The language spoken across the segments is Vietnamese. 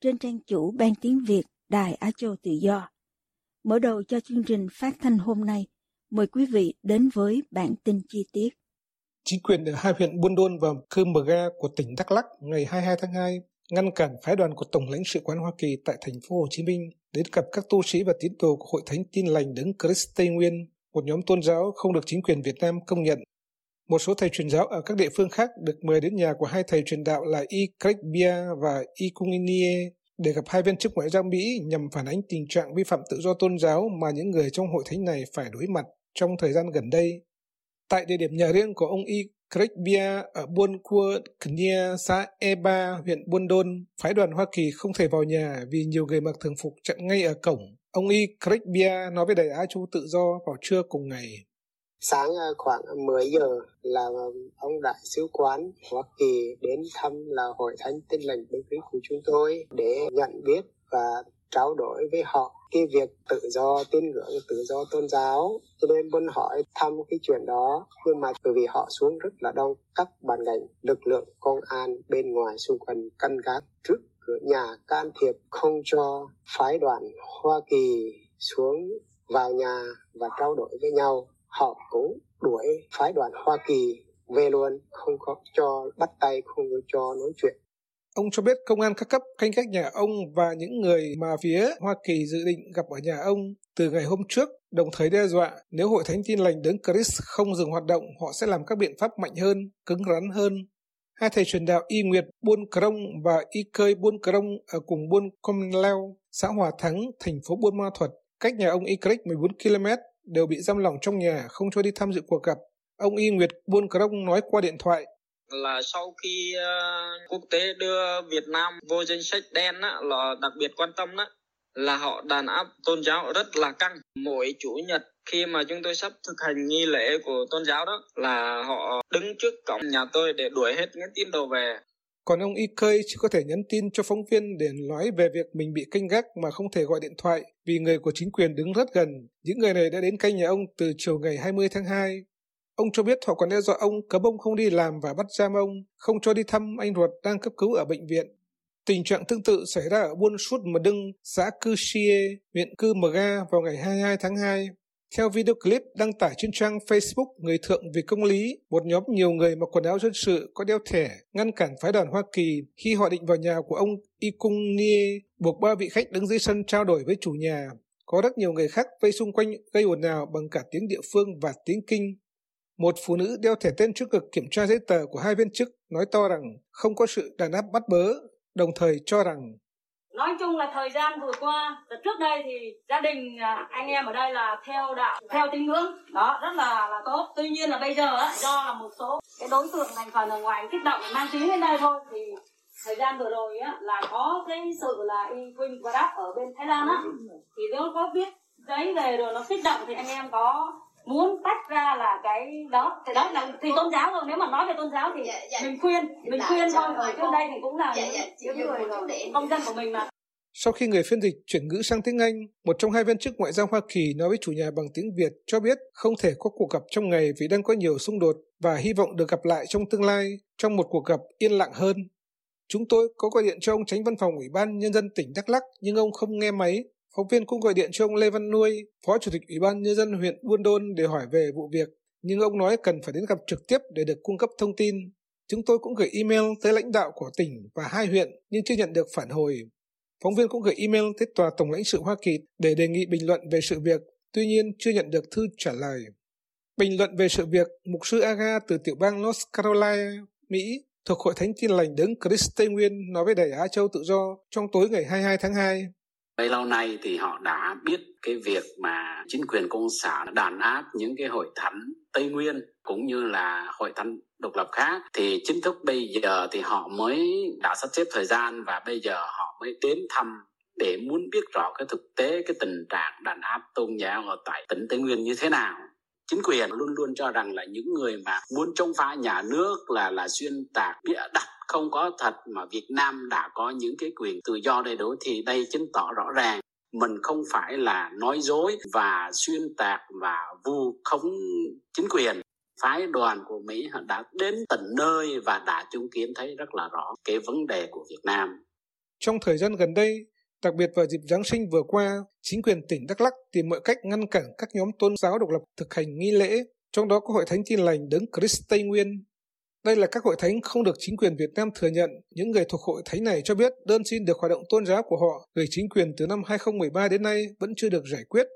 trên trang chủ Ban Tiếng Việt Đài Á Châu Tự Do. Mở đầu cho chương trình phát thanh hôm nay, mời quý vị đến với bản tin chi tiết. Chính quyền ở hai huyện Buôn Đôn và Cư Mờ Ga của tỉnh Đắk Lắk ngày 22 tháng 2 ngăn cản phái đoàn của Tổng lãnh sự quán Hoa Kỳ tại thành phố Hồ Chí Minh đến gặp các tu sĩ và tín đồ của Hội Thánh Tin Lành Đấng Christ Tây Nguyên, một nhóm tôn giáo không được chính quyền Việt Nam công nhận. Một số thầy truyền giáo ở các địa phương khác được mời đến nhà của hai thầy truyền đạo là Y Craig Bia và Y Kunginie để gặp hai viên chức ngoại giao Mỹ nhằm phản ánh tình trạng vi phạm tự do tôn giáo mà những người trong hội thánh này phải đối mặt trong thời gian gần đây. Tại địa điểm nhà riêng của ông Y Craig Bia ở Buôn Cua, Knia, xã Eba, huyện Buôn Đôn, phái đoàn Hoa Kỳ không thể vào nhà vì nhiều người mặc thường phục chặn ngay ở cổng. Ông Y Craig Bia nói với Đài Á Châu Tự Do vào trưa cùng ngày. Sáng ờ, khoảng 10 giờ là ông đại sứ quán Hoa Kỳ đến thăm là hội thánh tin lành đấng Christ của chúng tôi để nhận biết và trao đổi với họ cái việc tự do tin ngưỡng, tự do tôn giáo. Cho nên muốn hỏi thăm cái chuyện đó, nhưng mà bởi vì họ xuống rất là đông, các ban ngành, lực lượng, công an bên ngoài xung quanh căn gác trước cửa nhà can thiệp không cho phái đoàn Hoa Kỳ xuống vào nhà và trao đổi với nhau họ cũng đuổi phái đoàn Hoa Kỳ về luôn, không có cho bắt tay, không có cho nói chuyện. Ông cho biết công an các cấp canh gác nhà ông và những người mà phía Hoa Kỳ dự định gặp ở nhà ông từ ngày hôm trước, đồng thời đe dọa nếu hội thánh tin lành đấng Chris không dừng hoạt động, họ sẽ làm các biện pháp mạnh hơn, cứng rắn hơn. Hai thầy truyền đạo Y Nguyệt Buôn Crong và Y Cơi Buôn Crong ở cùng Buôn Com Leo, xã Hòa Thắng, thành phố Buôn Ma Thuật, cách nhà ông Y Crick 14 km đều bị giam lỏng trong nhà không cho đi tham dự cuộc gặp. Ông Y Nguyệt Buôn Crong nói qua điện thoại. Là sau khi uh, quốc tế đưa Việt Nam vô danh sách đen á, là đặc biệt quan tâm đó, là họ đàn áp tôn giáo rất là căng. Mỗi chủ nhật khi mà chúng tôi sắp thực hành nghi lễ của tôn giáo đó là họ đứng trước cổng nhà tôi để đuổi hết những tín đồ về còn ông Y chỉ có thể nhắn tin cho phóng viên để nói về việc mình bị canh gác mà không thể gọi điện thoại vì người của chính quyền đứng rất gần. Những người này đã đến canh nhà ông từ chiều ngày 20 tháng 2. Ông cho biết họ còn đe dọa ông cấm ông không đi làm và bắt giam ông, không cho đi thăm anh ruột đang cấp cứu ở bệnh viện. Tình trạng tương tự xảy ra ở Buôn Sút Mờ Đưng, xã Cư Xie, huyện Cư Mờ Ga vào ngày 22 tháng 2. Theo video clip đăng tải trên trang Facebook Người Thượng vì Công lý, một nhóm nhiều người mặc quần áo dân sự có đeo thẻ ngăn cản phái đoàn Hoa Kỳ khi họ định vào nhà của ông Y Cung Nie, buộc ba vị khách đứng dưới sân trao đổi với chủ nhà. Có rất nhiều người khác vây xung quanh gây ồn ào bằng cả tiếng địa phương và tiếng kinh. Một phụ nữ đeo thẻ tên trước ngực kiểm tra giấy tờ của hai viên chức nói to rằng không có sự đàn áp bắt bớ, đồng thời cho rằng nói chung là thời gian vừa qua trước đây thì gia đình à, anh em ở đây là theo đạo theo tín ngưỡng. Đó rất là là tốt. Tuy nhiên là bây giờ á, do là một số cái đối tượng thành phần ở ngoài kích động mang tiếng lên đây thôi thì thời gian vừa rồi á là có cái sự là y quỳnh và đáp ở bên thái lan á. Thì nếu có biết giấy về rồi nó kích động thì anh em có muốn tách ra là cái đó thì đó là thì tôn giáo thôi nếu mà nói về tôn giáo thì dạ, dạ. mình khuyên mình khuyên thôi ở trên đây thì cũng là dạ, dạ, những người công dân của mình mà sau khi người phiên dịch chuyển ngữ sang tiếng Anh, một trong hai viên chức ngoại giao Hoa Kỳ nói với chủ nhà bằng tiếng Việt cho biết không thể có cuộc gặp trong ngày vì đang có nhiều xung đột và hy vọng được gặp lại trong tương lai trong một cuộc gặp yên lặng hơn. Chúng tôi có gọi điện cho ông tránh văn phòng Ủy ban Nhân dân tỉnh Đắk Lắc nhưng ông không nghe máy. Phóng viên cũng gọi điện cho ông Lê Văn Nuôi, Phó Chủ tịch Ủy ban Nhân dân huyện Buôn Đôn để hỏi về vụ việc, nhưng ông nói cần phải đến gặp trực tiếp để được cung cấp thông tin. Chúng tôi cũng gửi email tới lãnh đạo của tỉnh và hai huyện nhưng chưa nhận được phản hồi. Phóng viên cũng gửi email tới Tòa Tổng lãnh sự Hoa Kỳ để đề nghị bình luận về sự việc, tuy nhiên chưa nhận được thư trả lời. Bình luận về sự việc, Mục sư Aga từ tiểu bang North Carolina, Mỹ, thuộc Hội Thánh Tin Lành Đấng Christ Tây Nguyên nói với Đài Á Châu Tự Do trong tối ngày 22 tháng 2. Bấy lâu nay thì họ đã biết cái việc mà chính quyền công xã đàn áp những cái hội thánh Tây Nguyên cũng như là hội thánh độc lập khác. Thì chính thức bây giờ thì họ mới đã sắp xếp thời gian và bây giờ họ mới đến thăm để muốn biết rõ cái thực tế, cái tình trạng đàn áp tôn giáo ở tại tỉnh Tây Nguyên như thế nào chính quyền luôn luôn cho rằng là những người mà muốn chống phá nhà nước là là xuyên tạc bịa đặt không có thật mà Việt Nam đã có những cái quyền tự do đầy đủ thì đây chứng tỏ rõ ràng mình không phải là nói dối và xuyên tạc và vu khống chính quyền phái đoàn của Mỹ đã đến tận nơi và đã chứng kiến thấy rất là rõ cái vấn đề của Việt Nam. Trong thời gian gần đây, đặc biệt vào dịp Giáng sinh vừa qua, chính quyền tỉnh Đắk Lắk tìm mọi cách ngăn cản các nhóm tôn giáo độc lập thực hành nghi lễ, trong đó có Hội Thánh Tin Lành Đấng Christ Tây Nguyên đây là các hội thánh không được chính quyền Việt Nam thừa nhận. Những người thuộc hội thánh này cho biết đơn xin được hoạt động tôn giáo của họ gửi chính quyền từ năm 2013 đến nay vẫn chưa được giải quyết.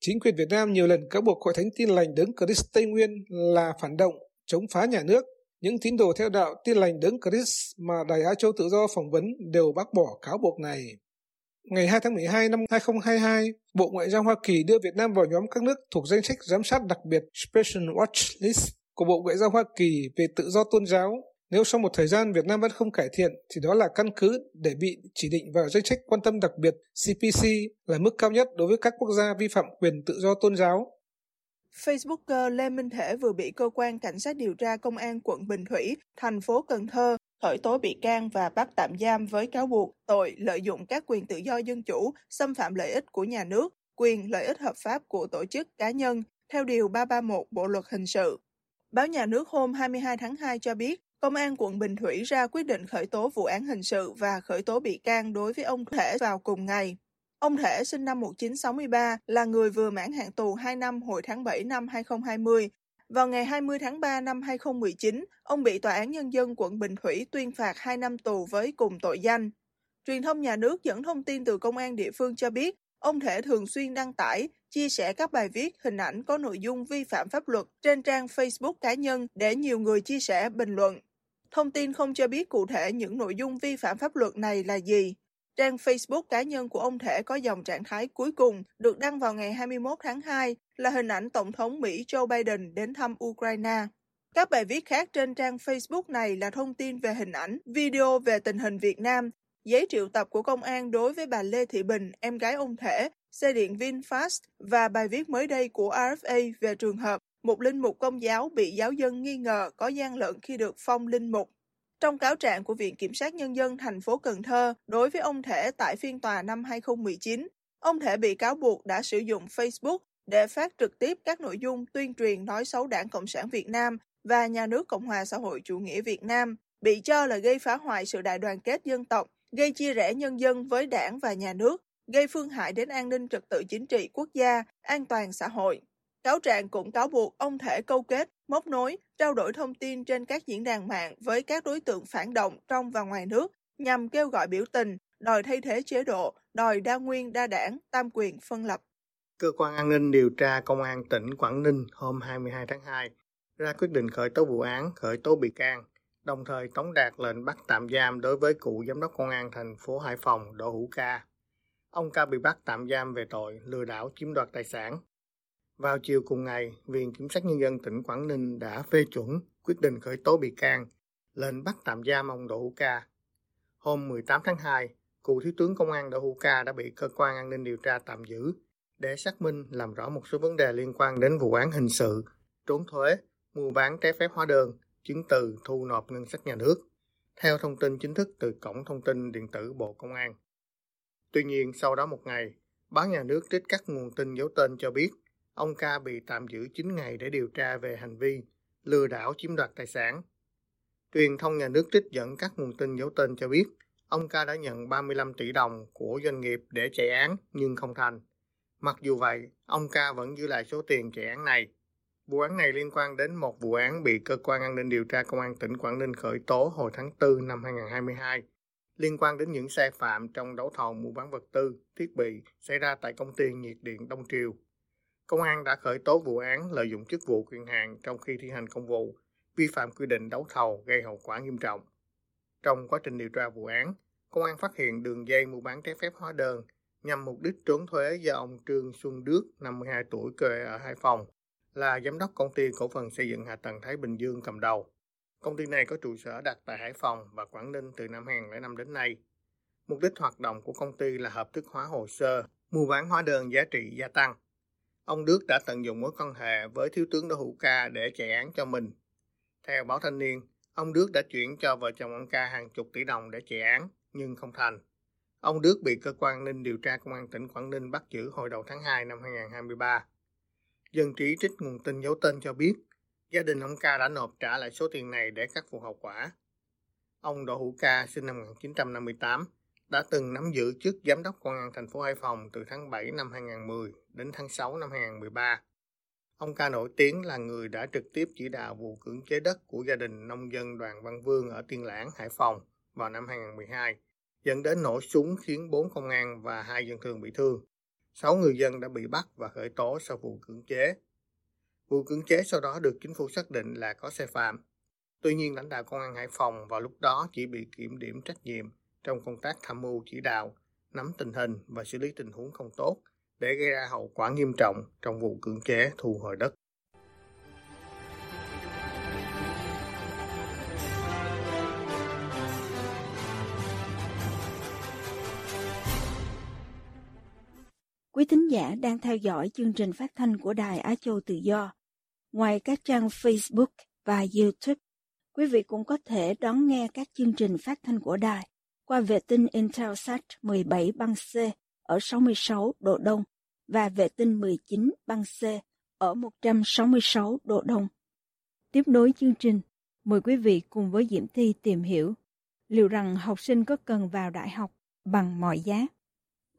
Chính quyền Việt Nam nhiều lần cáo buộc hội thánh tin lành đấng Christ Tây Nguyên là phản động, chống phá nhà nước. Những tín đồ theo đạo tin lành đấng Christ mà Đài Á Châu Tự Do phỏng vấn đều bác bỏ cáo buộc này. Ngày 2 tháng 12 năm 2022, Bộ Ngoại giao Hoa Kỳ đưa Việt Nam vào nhóm các nước thuộc danh sách giám sát đặc biệt Special Watch List của Bộ Ngoại giao Hoa Kỳ về tự do tôn giáo. Nếu sau một thời gian Việt Nam vẫn không cải thiện thì đó là căn cứ để bị chỉ định vào danh sách quan tâm đặc biệt CPC là mức cao nhất đối với các quốc gia vi phạm quyền tự do tôn giáo. Facebooker ờ, Lê Minh Thể vừa bị cơ quan cảnh sát điều tra công an quận Bình Thủy, thành phố Cần Thơ khởi tố bị can và bắt tạm giam với cáo buộc tội lợi dụng các quyền tự do dân chủ, xâm phạm lợi ích của nhà nước, quyền lợi ích hợp pháp của tổ chức cá nhân theo Điều 331 Bộ Luật Hình sự. Báo Nhà nước hôm 22 tháng 2 cho biết, Công an quận Bình Thủy ra quyết định khởi tố vụ án hình sự và khởi tố bị can đối với ông Thể vào cùng ngày. Ông Thể sinh năm 1963 là người vừa mãn hạn tù 2 năm hồi tháng 7 năm 2020. Vào ngày 20 tháng 3 năm 2019, ông bị Tòa án Nhân dân quận Bình Thủy tuyên phạt 2 năm tù với cùng tội danh. Truyền thông nhà nước dẫn thông tin từ công an địa phương cho biết, ông Thể thường xuyên đăng tải, chia sẻ các bài viết, hình ảnh có nội dung vi phạm pháp luật trên trang Facebook cá nhân để nhiều người chia sẻ bình luận. Thông tin không cho biết cụ thể những nội dung vi phạm pháp luật này là gì. Trang Facebook cá nhân của ông Thể có dòng trạng thái cuối cùng được đăng vào ngày 21 tháng 2 là hình ảnh Tổng thống Mỹ Joe Biden đến thăm Ukraine. Các bài viết khác trên trang Facebook này là thông tin về hình ảnh, video về tình hình Việt Nam, giấy triệu tập của công an đối với bà Lê Thị Bình, em gái ông Thể, xe điện VinFast và bài viết mới đây của RFA về trường hợp một linh mục công giáo bị giáo dân nghi ngờ có gian lận khi được phong linh mục. Trong cáo trạng của Viện Kiểm sát Nhân dân thành phố Cần Thơ đối với ông Thể tại phiên tòa năm 2019, ông Thể bị cáo buộc đã sử dụng Facebook để phát trực tiếp các nội dung tuyên truyền nói xấu đảng Cộng sản Việt Nam và nhà nước Cộng hòa xã hội chủ nghĩa Việt Nam, bị cho là gây phá hoại sự đại đoàn kết dân tộc, gây chia rẽ nhân dân với đảng và nhà nước, gây phương hại đến an ninh trật tự chính trị quốc gia, an toàn xã hội. Cáo trạng cũng cáo buộc ông Thể câu kết, móc nối, trao đổi thông tin trên các diễn đàn mạng với các đối tượng phản động trong và ngoài nước nhằm kêu gọi biểu tình, đòi thay thế chế độ, đòi đa nguyên đa đảng, tam quyền phân lập. Cơ quan an ninh điều tra Công an tỉnh Quảng Ninh hôm 22 tháng 2 ra quyết định khởi tố vụ án, khởi tố bị can, đồng thời tống đạt lệnh bắt tạm giam đối với cựu giám đốc công an thành phố Hải Phòng Đỗ Hữu Ca Ông ca bị bắt tạm giam về tội lừa đảo chiếm đoạt tài sản. Vào chiều cùng ngày, Viện Kiểm sát Nhân dân tỉnh Quảng Ninh đã phê chuẩn quyết định khởi tố bị can, lệnh bắt tạm giam ông Đỗ Hữu Ca. Hôm 18 tháng 2, cựu thiếu tướng công an Đỗ Hữu Ca đã bị cơ quan an ninh điều tra tạm giữ để xác minh làm rõ một số vấn đề liên quan đến vụ án hình sự, trốn thuế, mua bán trái phép hóa đơn, chứng từ thu nộp ngân sách nhà nước. Theo thông tin chính thức từ Cổng Thông tin Điện tử Bộ Công an. Tuy nhiên, sau đó một ngày, báo nhà nước trích các nguồn tin giấu tên cho biết ông ca bị tạm giữ 9 ngày để điều tra về hành vi lừa đảo chiếm đoạt tài sản. Truyền thông nhà nước trích dẫn các nguồn tin giấu tên cho biết ông ca đã nhận 35 tỷ đồng của doanh nghiệp để chạy án nhưng không thành. Mặc dù vậy, ông ca vẫn giữ lại số tiền chạy án này. Vụ án này liên quan đến một vụ án bị cơ quan an ninh điều tra công an tỉnh Quảng Ninh khởi tố hồi tháng 4 năm 2022 liên quan đến những sai phạm trong đấu thầu mua bán vật tư, thiết bị xảy ra tại công ty nhiệt điện Đông Triều. Công an đã khởi tố vụ án lợi dụng chức vụ quyền hạn trong khi thi hành công vụ, vi phạm quy định đấu thầu gây hậu quả nghiêm trọng. Trong quá trình điều tra vụ án, công an phát hiện đường dây mua bán trái phép hóa đơn nhằm mục đích trốn thuế do ông Trương Xuân Đức, 52 tuổi quê ở Hải Phòng, là giám đốc công ty cổ phần xây dựng hạ tầng Thái Bình Dương cầm đầu. Công ty này có trụ sở đặt tại Hải Phòng và Quảng Ninh từ năm 2005 đến nay. Mục đích hoạt động của công ty là hợp thức hóa hồ sơ, mua bán hóa đơn giá trị gia tăng. Ông Đức đã tận dụng mối quan hệ với Thiếu tướng Đỗ Hữu Ca để chạy án cho mình. Theo báo Thanh niên, ông Đức đã chuyển cho vợ chồng ông Ca hàng chục tỷ đồng để chạy án, nhưng không thành. Ông Đức bị cơ quan ninh điều tra công an tỉnh Quảng Ninh bắt giữ hồi đầu tháng 2 năm 2023. Dân trí trích nguồn tin giấu tên cho biết, gia đình ông Ca đã nộp trả lại số tiền này để khắc phục hậu quả. Ông Đỗ Hữu Ca sinh năm 1958 đã từng nắm giữ chức giám đốc công an thành phố Hải Phòng từ tháng 7 năm 2010 đến tháng 6 năm 2013. Ông Ca nổi tiếng là người đã trực tiếp chỉ đạo vụ cưỡng chế đất của gia đình nông dân Đoàn Văn Vương ở Tiên Lãng, Hải Phòng vào năm 2012, dẫn đến nổ súng khiến 4 công an và hai dân thường bị thương. 6 người dân đã bị bắt và khởi tố sau vụ cưỡng chế. Vụ cưỡng chế sau đó được chính phủ xác định là có sai phạm. Tuy nhiên, lãnh đạo công an Hải Phòng vào lúc đó chỉ bị kiểm điểm trách nhiệm trong công tác tham mưu chỉ đạo, nắm tình hình và xử lý tình huống không tốt để gây ra hậu quả nghiêm trọng trong vụ cưỡng chế thu hồi đất. Quý thính giả đang theo dõi chương trình phát thanh của Đài Á Châu Tự Do. Ngoài các trang Facebook và YouTube, quý vị cũng có thể đón nghe các chương trình phát thanh của đài qua vệ tinh Intelsat 17 băng C ở 66 độ Đông và vệ tinh 19 băng C ở 166 độ Đông. Tiếp nối chương trình, mời quý vị cùng với Diễm Thi tìm hiểu liệu rằng học sinh có cần vào đại học bằng mọi giá.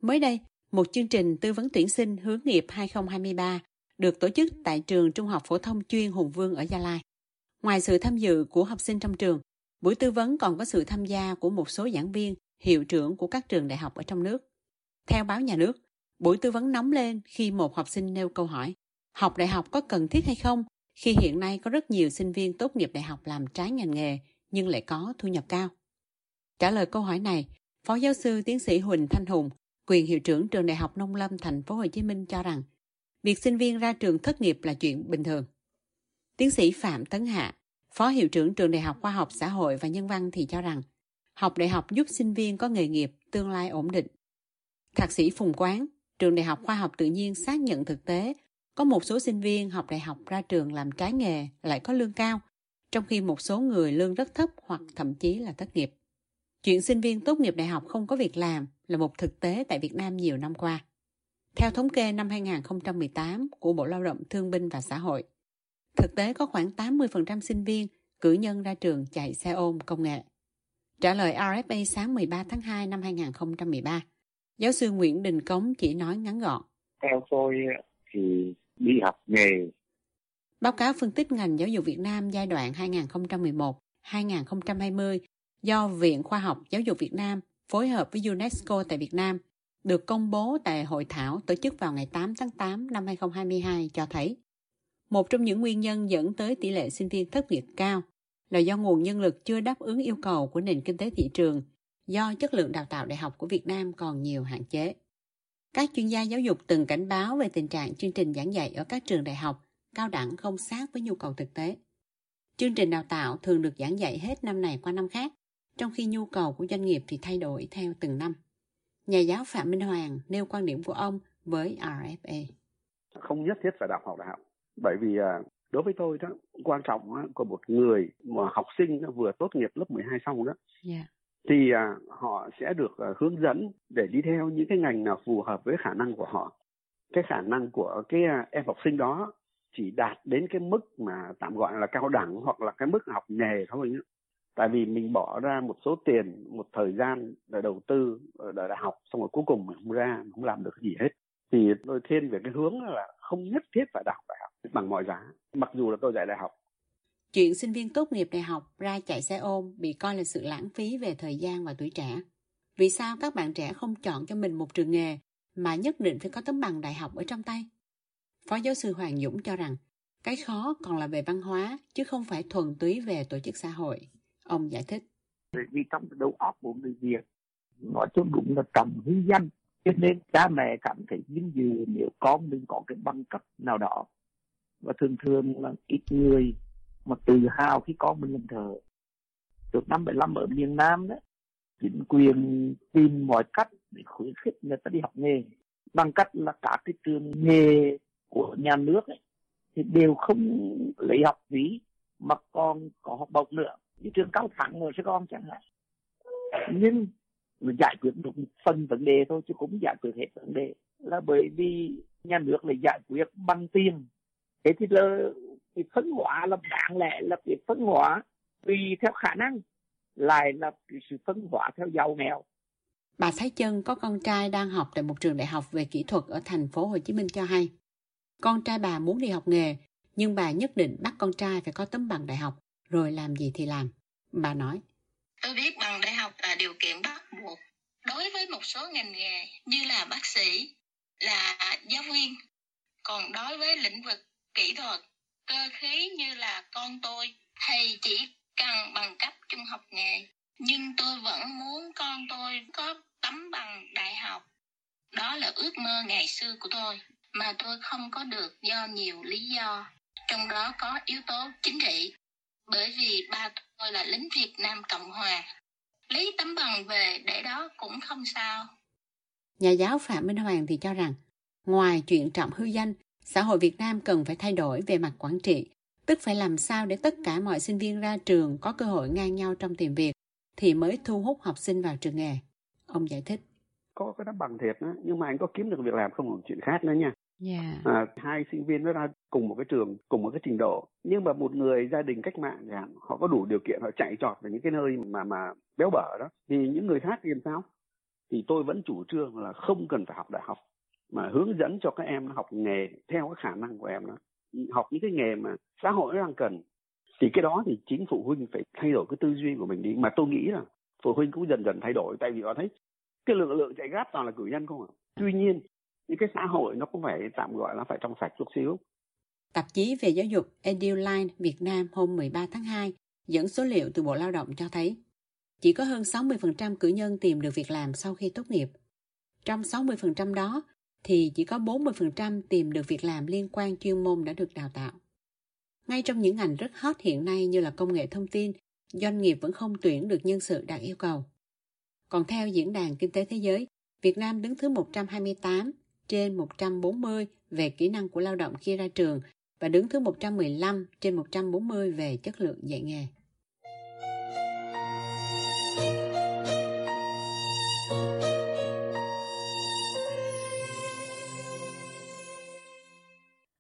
Mới đây, một chương trình tư vấn tuyển sinh hướng nghiệp 2023 được tổ chức tại trường Trung học phổ thông chuyên Hùng Vương ở Gia Lai. Ngoài sự tham dự của học sinh trong trường, buổi tư vấn còn có sự tham gia của một số giảng viên, hiệu trưởng của các trường đại học ở trong nước. Theo báo nhà nước, buổi tư vấn nóng lên khi một học sinh nêu câu hỏi học đại học có cần thiết hay không khi hiện nay có rất nhiều sinh viên tốt nghiệp đại học làm trái ngành nghề nhưng lại có thu nhập cao. Trả lời câu hỏi này, Phó giáo sư tiến sĩ Huỳnh Thanh Hùng, quyền hiệu trưởng trường Đại học Nông Lâm thành phố Hồ Chí Minh cho rằng việc sinh viên ra trường thất nghiệp là chuyện bình thường. Tiến sĩ Phạm Tấn Hạ, Phó Hiệu trưởng Trường Đại học Khoa học Xã hội và Nhân văn thì cho rằng học đại học giúp sinh viên có nghề nghiệp, tương lai ổn định. Thạc sĩ Phùng Quán, Trường Đại học Khoa học Tự nhiên xác nhận thực tế có một số sinh viên học đại học ra trường làm trái nghề lại có lương cao, trong khi một số người lương rất thấp hoặc thậm chí là thất nghiệp. Chuyện sinh viên tốt nghiệp đại học không có việc làm là một thực tế tại Việt Nam nhiều năm qua. Theo thống kê năm 2018 của Bộ Lao động Thương binh và Xã hội, thực tế có khoảng 80% sinh viên cử nhân ra trường chạy xe ôm công nghệ. Trả lời RFA sáng 13 tháng 2 năm 2013, giáo sư Nguyễn Đình Cống chỉ nói ngắn gọn. Theo tôi thì đi học nghề. Báo cáo phân tích ngành giáo dục Việt Nam giai đoạn 2011-2020 do Viện Khoa học Giáo dục Việt Nam phối hợp với UNESCO tại Việt Nam được công bố tại hội thảo tổ chức vào ngày 8 tháng 8 năm 2022 cho thấy một trong những nguyên nhân dẫn tới tỷ lệ sinh viên thất nghiệp cao là do nguồn nhân lực chưa đáp ứng yêu cầu của nền kinh tế thị trường do chất lượng đào tạo đại học của Việt Nam còn nhiều hạn chế. Các chuyên gia giáo dục từng cảnh báo về tình trạng chương trình giảng dạy ở các trường đại học cao đẳng không sát với nhu cầu thực tế. Chương trình đào tạo thường được giảng dạy hết năm này qua năm khác, trong khi nhu cầu của doanh nghiệp thì thay đổi theo từng năm. Nhà giáo Phạm Minh Hoàng nêu quan điểm của ông với RFA. Không nhất thiết phải đọc học đại học, bởi vì à, đối với tôi đó quan trọng của một người mà học sinh vừa tốt nghiệp lớp 12 xong đó yeah. Dạ. thì à, họ sẽ được à, hướng dẫn để đi theo những cái ngành nào phù hợp với khả năng của họ cái khả năng của cái em học sinh đó chỉ đạt đến cái mức mà tạm gọi là cao đẳng hoặc là cái mức học nghề thôi nhé tại vì mình bỏ ra một số tiền một thời gian để đầu tư để đại học xong rồi cuối cùng mình không ra không làm được gì hết thì tôi thiên về cái hướng là không nhất thiết phải đọc đại học bằng mọi giá, mặc dù là tôi dạy đại học. Chuyện sinh viên tốt nghiệp đại học ra chạy xe ôm bị coi là sự lãng phí về thời gian và tuổi trẻ. Vì sao các bạn trẻ không chọn cho mình một trường nghề mà nhất định phải có tấm bằng đại học ở trong tay? Phó giáo sư Hoàng Dũng cho rằng cái khó còn là về văn hóa chứ không phải thuần túy về tổ chức xã hội. Ông giải thích. Vì trong đầu óc của người Việt nói chung đúng là trọng hư danh cho nên cha mẹ cảm thấy vinh dự nếu con mình có cái bằng cấp nào đó và thường thường là ít người mà tự hào khi con mình làm thờ từ năm 75 ở miền Nam đấy chính quyền tìm mọi cách để khuyến khích người ta đi học nghề. Bằng cách là cả cái trường nghề của nhà nước ấy, thì đều không lấy học phí mà còn có học bổng nữa. Như trường cao thẳng rồi sẽ con chẳng hạn. Nhưng giải quyết được một phần vấn đề thôi chứ cũng giải quyết hết vấn đề. Là bởi vì nhà nước lại giải quyết bằng tiền thế thì là cái phân hóa là đáng lẽ là cái phân hóa tùy theo khả năng lại là cái sự phân hóa theo giàu nghèo Bà Thái Chân có con trai đang học tại một trường đại học về kỹ thuật ở thành phố Hồ Chí Minh cho hay. Con trai bà muốn đi học nghề, nhưng bà nhất định bắt con trai phải có tấm bằng đại học, rồi làm gì thì làm. Bà nói. Tôi biết bằng đại học là điều kiện bắt buộc. Đối với một số ngành nghề như là bác sĩ, là giáo viên, còn đối với lĩnh vực kỹ thuật, cơ khí như là con tôi, thì chỉ cần bằng cấp trung học nghề. Nhưng tôi vẫn muốn con tôi có tấm bằng đại học. Đó là ước mơ ngày xưa của tôi, mà tôi không có được do nhiều lý do. Trong đó có yếu tố chính trị, bởi vì ba tôi là lính Việt Nam Cộng Hòa. Lấy tấm bằng về để đó cũng không sao. Nhà giáo Phạm Minh Hoàng thì cho rằng, ngoài chuyện trọng hư danh, xã hội Việt Nam cần phải thay đổi về mặt quản trị, tức phải làm sao để tất cả mọi sinh viên ra trường có cơ hội ngang nhau trong tìm việc, thì mới thu hút học sinh vào trường nghề. Ông giải thích. Có cái tấm bằng thiệt đó, nhưng mà anh có kiếm được việc làm không là chuyện khác nữa nha. Yeah. À, hai sinh viên nó ra cùng một cái trường cùng một cái trình độ nhưng mà một người gia đình cách mạng chẳng họ có đủ điều kiện họ chạy trọt vào những cái nơi mà mà béo bở đó thì những người khác thì làm sao thì tôi vẫn chủ trương là không cần phải học đại học mà hướng dẫn cho các em học nghề theo cái khả năng của em đó học những cái nghề mà xã hội đang cần thì cái đó thì chính phụ huynh phải thay đổi cái tư duy của mình đi mà tôi nghĩ là phụ huynh cũng dần dần thay đổi, tại vì họ thấy cái lượng lượng chạy gáp toàn là cử nhân không ạ tuy nhiên, những cái xã hội nó cũng phải tạm gọi là phải trong sạch chút xíu. Tạp chí về giáo dục EduLine Việt Nam hôm 13 tháng 2 dẫn số liệu từ Bộ Lao động cho thấy, chỉ có hơn 60% cử nhân tìm được việc làm sau khi tốt nghiệp. Trong 60% đó thì chỉ có 40% tìm được việc làm liên quan chuyên môn đã được đào tạo. Ngay trong những ngành rất hot hiện nay như là công nghệ thông tin, doanh nghiệp vẫn không tuyển được nhân sự đạt yêu cầu. Còn theo Diễn đàn Kinh tế Thế giới, Việt Nam đứng thứ 128 trên 140 về kỹ năng của lao động khi ra trường và đứng thứ 115 trên 140 về chất lượng dạy nghề.